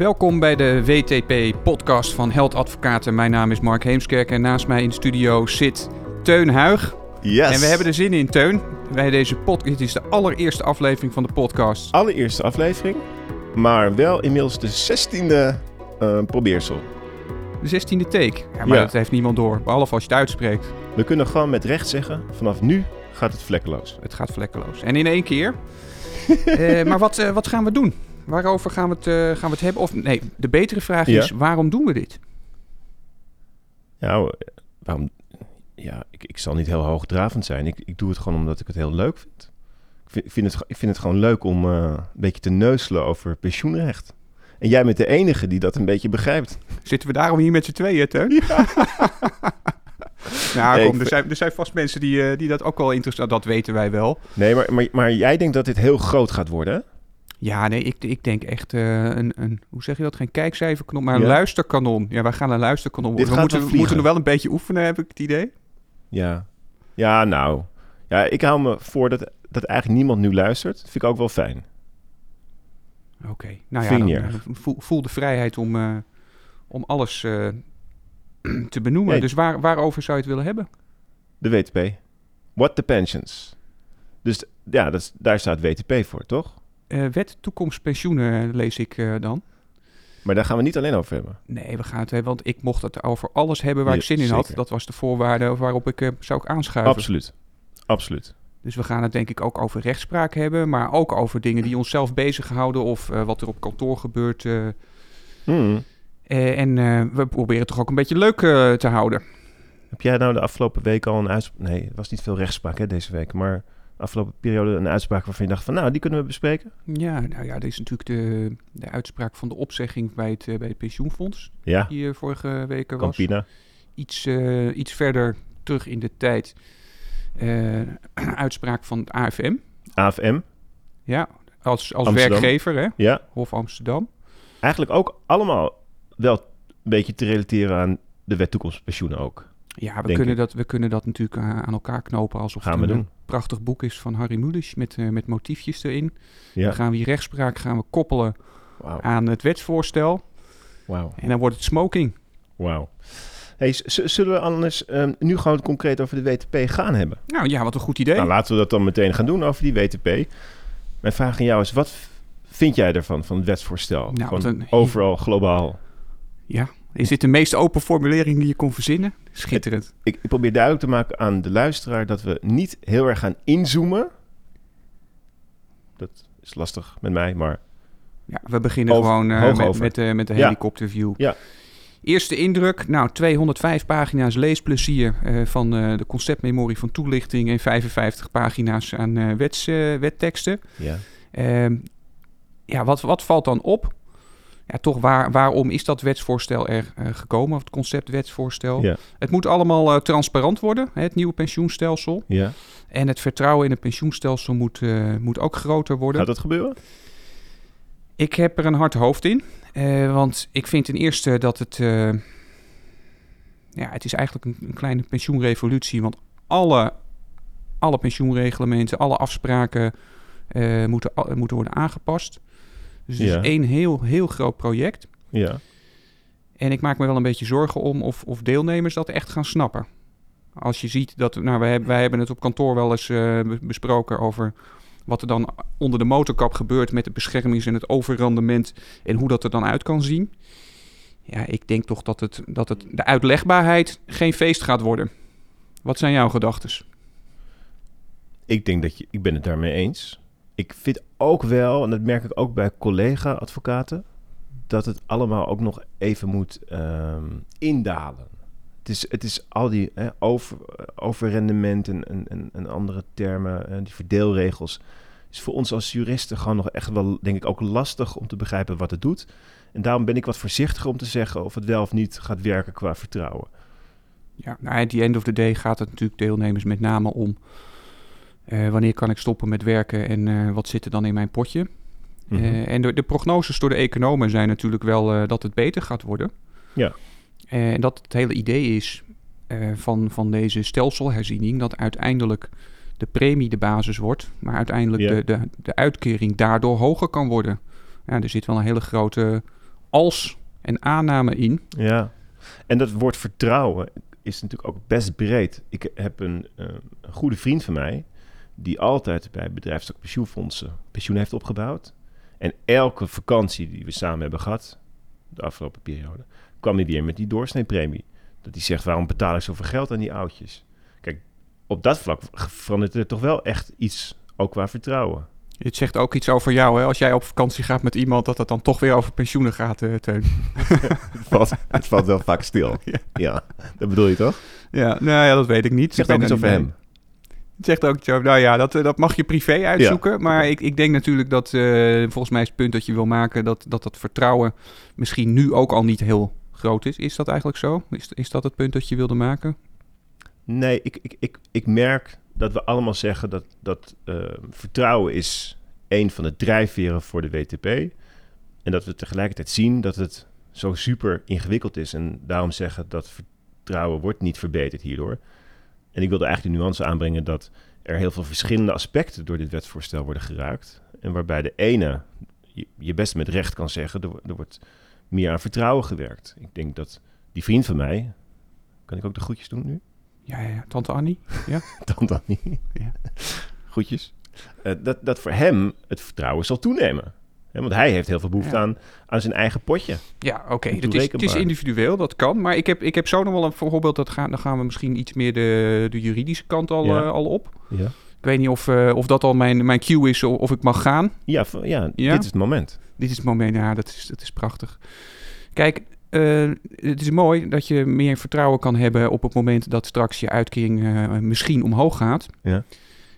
Welkom bij de WTP-podcast van Held Advocaten. Mijn naam is Mark Heemskerk en naast mij in de studio zit Teun Huig. Yes. En we hebben er zin in, Teun. Bij deze podcast. Dit is de allereerste aflevering van de podcast. Allereerste aflevering, maar wel inmiddels de zestiende uh, probeersel. De zestiende take. Ja, maar Ja. dat heeft niemand door, behalve als je het uitspreekt. We kunnen gewoon met recht zeggen, vanaf nu gaat het vlekkeloos. Het gaat vlekkeloos. En in één keer. Eh, maar wat, eh, wat gaan we doen? Waarover gaan we het, eh, gaan we het hebben? Of nee, de betere vraag Ja. is: waarom doen we dit? Nou, waarom... Ja, ik, ik zal niet heel hoogdravend zijn. Ik, ik doe het gewoon omdat ik het heel leuk vind. Ik vind, ik vind, het, ik vind het gewoon leuk om eh, een beetje te neuselen over pensioenrecht. En jij bent de enige die dat een beetje begrijpt. Zitten we daarom hier met z'n tweeën, Teun? nou, Nee, kom, er zijn, er zijn vast mensen die, die dat ook wel interessant... Dat weten wij wel. Nee, maar, maar, maar jij denkt dat dit heel groot gaat worden? Ja, nee, ik, ik denk echt eh, een, een... Hoe zeg je dat? Geen kijkcijferkanon, maar een Ja. luisterkanon. Ja, wij gaan een luisterkanon Dit worden. We moeten, we moeten nog wel een beetje oefenen, heb ik het idee. Ja. Ja, nou. Ja, ik hou me voor dat, dat eigenlijk niemand nu luistert. Dat vind ik ook wel fijn. Oké. Nou ja, dan, eh, voel, voel de vrijheid om, eh, om alles te benoemen. Nee. Dus waar, waarover zou je het willen hebben? De WTP. What the pensions. Dus ja, dat is, daar staat WTP voor, toch? Eh, wet toekomst pensioenen lees ik eh, dan. Maar daar gaan we niet alleen over hebben. Nee, we gaan het hebben, want ik mocht het over alles hebben waar Ja, ik zin in had. Dat was de voorwaarde waarop ik eh, zou ik aanschuiven. Absoluut. Absoluut. Dus we gaan het denk ik ook over rechtspraak hebben, maar ook over dingen die onszelf bezighouden of eh, wat er op kantoor gebeurt. eh. Hmm. Eh, en eh, we proberen het toch ook een beetje leuk eh, te houden. Heb jij nou de afgelopen week al een uitspraak... Nee, er was niet veel rechtspraak hè, deze week. Maar afgelopen periode een uitspraak waarvan je dacht van... Nou, die kunnen we bespreken. Ja, nou ja, dit is natuurlijk de, de uitspraak van de opzegging bij het, eh, bij het pensioenfonds, Ja, die eh, vorige week was. Campina. Iets, eh, iets verder terug in de tijd, uitspraak van het AFM. AFM. Ja, als, als Amsterdam. werkgever, hè? Ja. Hof Amsterdam. Eigenlijk ook allemaal wel een beetje te relateren aan de wet toekomstpensioenen ook. Ja, we kunnen, ik. dat, we kunnen dat natuurlijk aan aan elkaar knopen alsof Gaan het we een doen. prachtig boek is van Harry Mulisch met, eh, met motiefjes erin. Ja. Dan gaan we die rechtspraak gaan we koppelen aan het wetsvoorstel en dan wordt het smoking. Wauw. Hey, zullen we anders ehm, nu gewoon concreet over de WTP gaan hebben? Nou ja, wat een goed idee. Nou, laten we dat dan meteen gaan doen over die WTP. Mijn vraag aan jou is, wat vind jij ervan, van het wetsvoorstel? Nou, een- overal, globaal. Ja, is dit de meest open formulering die je kon verzinnen? Schitterend. Ik, ik probeer duidelijk te maken aan de luisteraar dat we niet heel erg gaan inzoomen. Dat is lastig met mij, maar Ja, we beginnen Over- gewoon eh, met, met, eh, met de Ja. helikopterview. Ja. Eerste indruk, nou 205 pagina's leesplezier eh, van de conceptmemorie van toelichting en 55 pagina's aan wets, wetteksten. ja. Ehm, ja, wat, wat valt dan op? Ja, toch, waar, waarom is dat wetsvoorstel er eh, gekomen, of het concept wetsvoorstel? Ja. Het moet allemaal eh, transparant worden, hè, het nieuwe pensioenstelsel. ja. En het vertrouwen in het pensioenstelsel moet, eh, moet ook groter worden. Gaat dat gebeuren? Ik heb er een hard hoofd in. want ik vind ten eerste dat het... ja, het is eigenlijk een, een kleine pensioenrevolutie. Want alle, alle pensioenreglementen, alle afspraken eh, moeten, moeten worden aangepast. Dus het Ja. is één heel, heel groot project. Ja. En ik maak me wel een beetje zorgen om of, of deelnemers dat echt gaan snappen. Als je ziet dat, nou, wij, hebben- wij hebben het op kantoor wel eens eh, be- besproken over wat er dan onder de motorkap gebeurt met de beschermings- en het overrandement en hoe dat er dan uit kan zien. Ja, ik denk toch dat, het, dat het, de uitlegbaarheid geen feest gaat worden. Wat zijn jouw gedachten? Ik denk dat je, ik ben het daarmee eens. Ik vind ook wel, en dat merk ik ook bij collega-advocaten, dat het allemaal ook nog even moet ehm, indalen. Het is, het is al die hè, over, overrendement en, en, andere termen, en die verdeelregels, is voor ons als juristen gewoon nog echt wel, denk ik, ook lastig om te begrijpen wat het doet. En daarom ben ik wat voorzichtiger om te zeggen of het wel of niet gaat werken qua vertrouwen. Ja, nou, at the end of the day gaat het natuurlijk deelnemers met name om... eh, wanneer kan ik stoppen met werken en eh, wat zit er dan in mijn potje? Mhm. Eh, en de, de prognoses door de economen zijn natuurlijk wel dat het beter gaat worden. Ja. En dat het hele idee is van, van deze stelselherziening... dat uiteindelijk de premie de basis wordt... maar uiteindelijk Ja. de, de, de uitkering daardoor hoger kan worden. Ja, er zit wel een hele grote als en aanname in. Ja, en dat woord vertrouwen is natuurlijk ook best breed. Ik heb een, een goede vriend van mij die altijd bij bedrijfstak pensioenfondsen pensioen heeft opgebouwd. En elke vakantie die we samen hebben gehad, de afgelopen periode, kwam hij weer met die doorsneepremie. Dat hij zegt, waarom betaal ik zoveel geld aan die oudjes? Kijk, op dat vlak verandert er toch wel echt iets, ook qua vertrouwen. Het zegt ook iets over jou, hè? Als jij op vakantie gaat met iemand, dat het dan toch weer over pensioenen gaat, uh, Teun. het, valt, het valt wel vaak stil. Ja. ja. dat bedoel je toch? Ja, nou ja, dat weet ik niet. Zegt ook iets over hem. Zegt ook zo, nou ja, dat, dat mag je privé uitzoeken. maar ik, ik denk natuurlijk dat, uh, volgens mij is het punt dat je wil maken, dat, dat dat vertrouwen misschien nu ook al niet heel groot is. Is dat eigenlijk zo? Is, is dat het punt dat je wilde maken? Nee, ik, ik, ik, ik merk dat we allemaal zeggen dat, dat uh, vertrouwen is een van de drijfveren voor de WTP. En dat we tegelijkertijd zien dat het zo super ingewikkeld is. En daarom zeggen dat vertrouwen wordt niet verbeterd hierdoor. En ik wilde eigenlijk de nuance aanbrengen dat er heel veel verschillende aspecten door dit wetsvoorstel worden geraakt. En waarbij de ene je, best met recht kan zeggen, er, er wordt meer aan vertrouwen gewerkt. Ik denk dat die vriend van mij, kan ik ook de groetjes doen nu? Ja, ja, tante Annie. Ja. tante Annie. Ja. Groetjes. Uh, dat, dat voor hem het vertrouwen zal toenemen. Want hij heeft heel veel behoefte aan, aan zijn eigen potje. Ja, oké. Okay. Het, is, het is individueel, dat kan. Maar ik heb, ik heb zo nog wel een voorbeeld. Dat gaan, dan gaan we misschien iets meer de, de juridische kant al, ja. uh, al op. Ja. Ik weet niet of, uh, of dat al mijn, mijn cue is of, of ik mag gaan. Ja, ja, ja, dit is het moment. Dit is het moment, ja, dat is, dat is prachtig. Kijk, uh, het is mooi dat je meer vertrouwen kan hebben op het moment dat straks je uitkering uh, misschien omhoog gaat. Ja.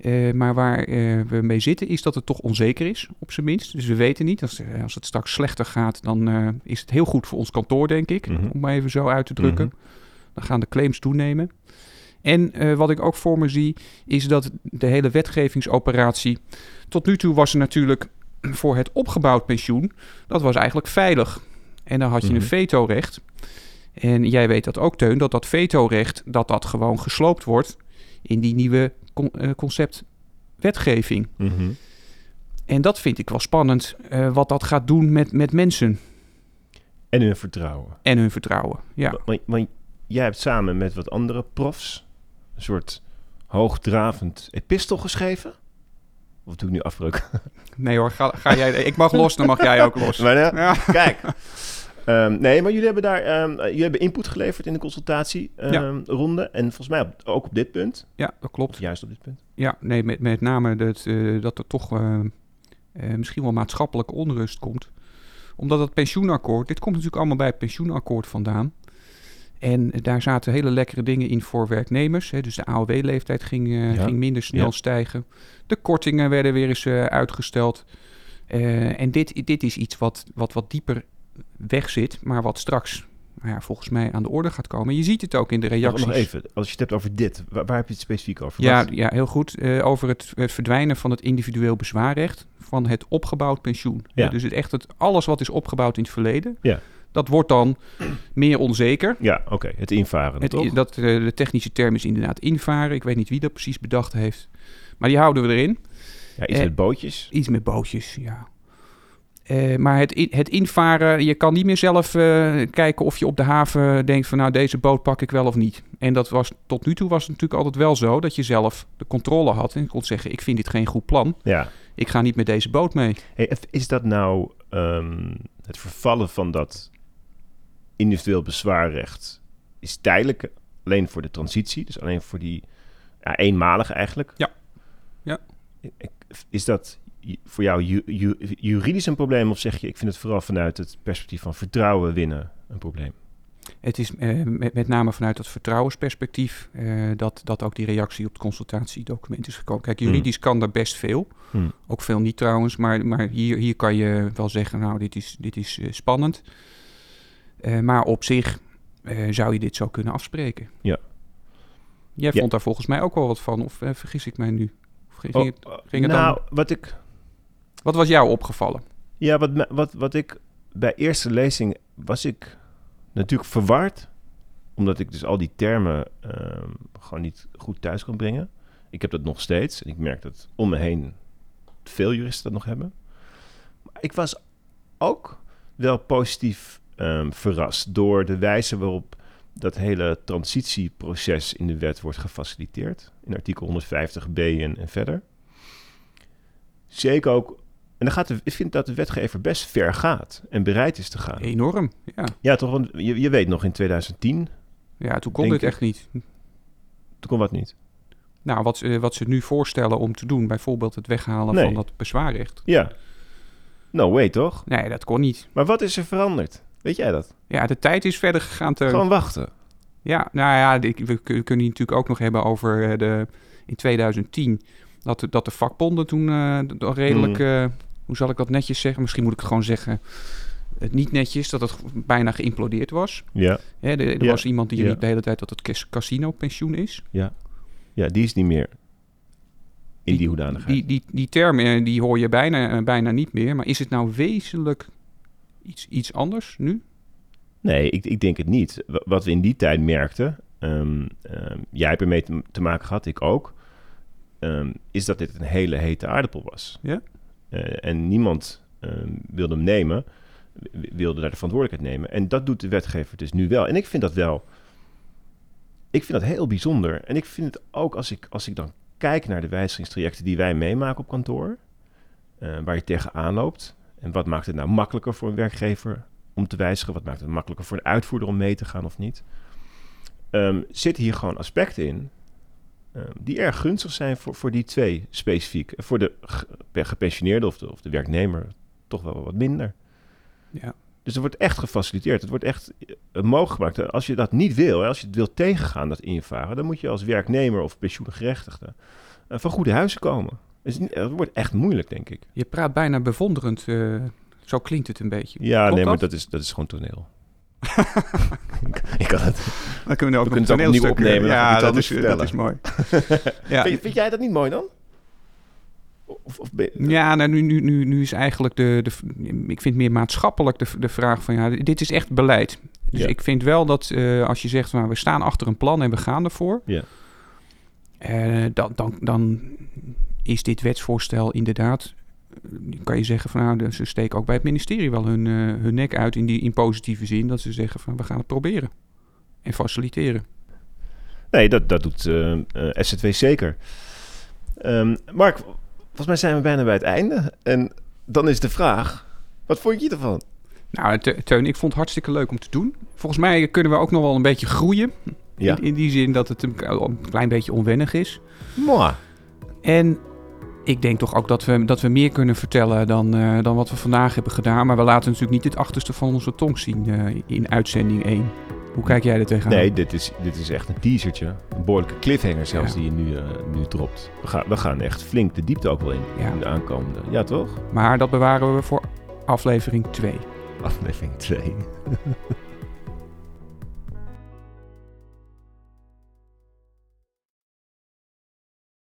Uh, maar waar we mee zitten is dat het toch onzeker is, op zijn minst. Dus we weten niet. Als, als het straks slechter gaat, dan is het heel goed voor ons kantoor, denk ik. Mhm. Om maar even zo uit te drukken. Dan gaan de claims toenemen. En wat ik ook voor me zie, is dat de hele wetgevingsoperatie. Tot nu toe was er natuurlijk voor het opgebouwd pensioen. Dat was eigenlijk veilig. En dan had je Mhm. een vetorecht. En jij weet dat ook, Teun, dat dat vetorecht, dat dat gewoon gesloopt wordt in die nieuwe eh, concept wetgeving. Mhm. En dat vind ik wel spannend, eh, wat dat gaat doen met, met mensen En hun vertrouwen. en hun vertrouwen. Ja, want jij hebt samen met wat andere profs een soort hoogdravend epistel geschreven. Of doe ik nu afbreuk? nee hoor, ga, ga jij, ik mag los, dan mag jij ook los. Maar, eh, Ja. Kijk. Ehm, nee, maar jullie hebben daar ehm, jullie hebben input geleverd in de consultatieronde. Ja. En volgens mij op- ook op dit punt. ja, dat klopt. Juist op dit punt. Ja, nee, met, met name dat, eh, dat er toch eh, eh, misschien wel maatschappelijke onrust komt. Omdat het pensioenakkoord, dit komt natuurlijk allemaal bij het pensioenakkoord vandaan. En daar zaten hele lekkere dingen in voor werknemers. Hè. Dus de AOW-leeftijd ging, eh, Ja. ging minder snel Ja. stijgen. De kortingen werden weer eens eh, uitgesteld. Eh, en dit, dit is iets wat, wat wat dieper weg zit, maar wat straks nou ja, volgens mij aan de orde gaat komen. Je ziet het ook in de reacties. nog even, als je het hebt over dit, waar, waar heb je het specifiek over? Ja, Wat? ja, heel goed. Eh, over het, het verdwijnen van het individueel bezwaarrecht van het opgebouwd pensioen. Ja. Eh, dus het echt het, alles wat is opgebouwd in het verleden, Ja. dat wordt dan meer onzeker. Ja, oké, het invaren, Het, toch? dat, eh, de technische term is inderdaad invaren. Ik weet niet wie dat precies bedacht heeft. Maar die houden we erin. ja, iets eh, met bootjes. Iets met bootjes, ja. Eh, maar het, het invaren, je kan niet meer zelf eh, kijken of je op de haven denkt van nou deze boot pak ik wel of niet. En dat was tot nu toe was het natuurlijk altijd wel zo dat je zelf de controle had en kon zeggen ik vind dit geen goed plan. Ja. Ik ga niet met deze boot mee. Hey, is dat nou ehm, het vervallen van dat individueel bezwaarrecht is tijdelijk alleen voor de transitie, dus alleen voor die ja, eenmalige eigenlijk? Ja. Ja. Is dat voor jou ju- ju- juridisch een probleem of zeg je ik vind het vooral vanuit het perspectief van vertrouwen winnen een probleem? Het is eh, met, met name vanuit dat vertrouwensperspectief eh, dat, dat ook die reactie op het consultatiedocument is gekomen. Kijk, juridisch kan daar best veel. Hmm. Ook veel niet trouwens, maar, maar hier, hier kan je wel zeggen, nou, dit is, dit is eh, spannend. Maar op zich zou je dit zo kunnen afspreken. Ja. Jij Ja. vond daar volgens mij ook wel wat van, of vergis ik mij nu? Of ging, ging het, Oh, ging het nou, dan- wat ik wat was jou opgevallen? Ja, wat, wat, wat ik bij eerste lezing was ik natuurlijk verward. Omdat ik dus al die termen ehm, gewoon niet goed thuis kon brengen. Ik heb dat nog steeds. En ik merk dat om me heen veel juristen dat nog hebben. Maar ik was ook wel positief ehm, verrast door de wijze waarop dat hele transitieproces in de wet wordt gefaciliteerd. In artikel 150b en, en verder. Zeker ook. En dan gaat de, ik vind dat de wetgever best ver gaat en bereid is te gaan. Enorm, ja. Ja, toch? Want je, je weet nog in 2010, Ja, toen kon dit echt niet. toen kon wat niet. Nou, wat, ze- wat ze nu voorstellen om te doen, bijvoorbeeld het weghalen Nee. van dat bezwaarrecht. Ja. No way, toch? Nee, dat kon niet. Maar wat is er veranderd? Weet jij dat? Ja, de tijd is verder gegaan. Te, Gewoon wachten. Ja, nou ja, we kun- kunnen het natuurlijk ook nog hebben over eh, de, in 2010. Dat, de- dat de vakbonden toen eh, redelijk, Hmm. eh, hoe zal ik dat netjes zeggen? Misschien moet ik het gewoon zeggen, het niet netjes, dat het bijna geïmplodeerd was. Ja. Hè, er Ja, was iemand die ja. riep de hele tijd dat het cas- casino-pensioen is. Ja, die is niet meer in die hoedanigheid. Die, die, die term eh, die hoor je bijna, eh, bijna niet meer. Maar is het nou wezenlijk iets, iets anders nu? Nee, ik, ik denk het niet. Wa- Wat we in die tijd merkten, ehm, ehm, jij hebt ermee te, te maken gehad, ik ook, ehm, is dat dit een hele hete aardappel was. Ja. Eh, en niemand ehm, wilde hem nemen, wilde daar de verantwoordelijkheid nemen. En dat doet de wetgever dus nu wel. En ik vind dat wel, ik vind dat heel bijzonder. En ik vind het ook als ik, als ik dan kijk naar de wijzigingstrajecten die wij meemaken op kantoor, eh, waar je tegenaan loopt. En wat maakt het nou makkelijker voor een werkgever om te wijzigen? Wat maakt het makkelijker voor een uitvoerder om mee te gaan of niet? Ehm zitten hier gewoon aspecten in die erg gunstig zijn voor, voor die twee specifiek. Voor de ge- gepensioneerde of de, of de werknemer toch wel wat minder. Ja. Dus er wordt echt gefaciliteerd. Het wordt echt eh, mogelijk gemaakt. Als je dat niet wil, hè, als je het wilt tegengaan, dat invaren, dan moet je als werknemer of pensioengerechtigde eh, van goede huizen komen. Niet- het wordt echt moeilijk, denk ik. Je praat bijna bewonderend, eh, zo klinkt het een beetje. Ja, nee, maar dat is, dat is gewoon toneel. ik, kan het. Dan kunnen we ook We kunnen het ook opnieuw opnemen, Ja, dat is, dat is mooi. ja, Vind, vind jij dat niet mooi dan? Of, of ben ja nou, nu, nu, nu, nu is eigenlijk de, de... Ik vind meer maatschappelijk de, de vraag van... Ja, dit is echt beleid. Dus Ja. ik vind wel dat eh, als je zegt... Nou, we staan achter een plan en we gaan ervoor... Ja. eh, dan, dan, dan is dit wetsvoorstel inderdaad... eh, kan je zeggen van nou, ze steken ook bij het ministerie wel hun, eh, hun nek uit in, die, in positieve zin. Dat ze zeggen van we gaan het proberen. En faciliteren. Nee, dat, dat doet eh, eh, SZW zeker. Ehm, Mark, volgens mij zijn we bijna bij het einde. En dan is de vraag, wat vond je ervan? Nou, Te- Teun, ik vond het hartstikke leuk om te doen. Volgens mij kunnen we ook nog wel een beetje groeien. Ja, In, in die zin dat het een, een klein beetje onwennig is. Mwah. En ik denk toch ook dat we, dat we meer kunnen vertellen dan, eh, dan wat we vandaag hebben gedaan. Maar we laten natuurlijk niet het achterste van onze tong zien eh, in uitzending 1. Hoe kijk jij er tegenaan? Nee, dit is, dit is echt een teasertje. Een behoorlijke cliffhanger zelfs Ja. die je nu, eh, nu dropt. We gaan, we gaan echt flink de diepte ook wel in, Ja. in de aankomende. Ja, toch? Maar dat bewaren we voor aflevering 2. Aflevering 2.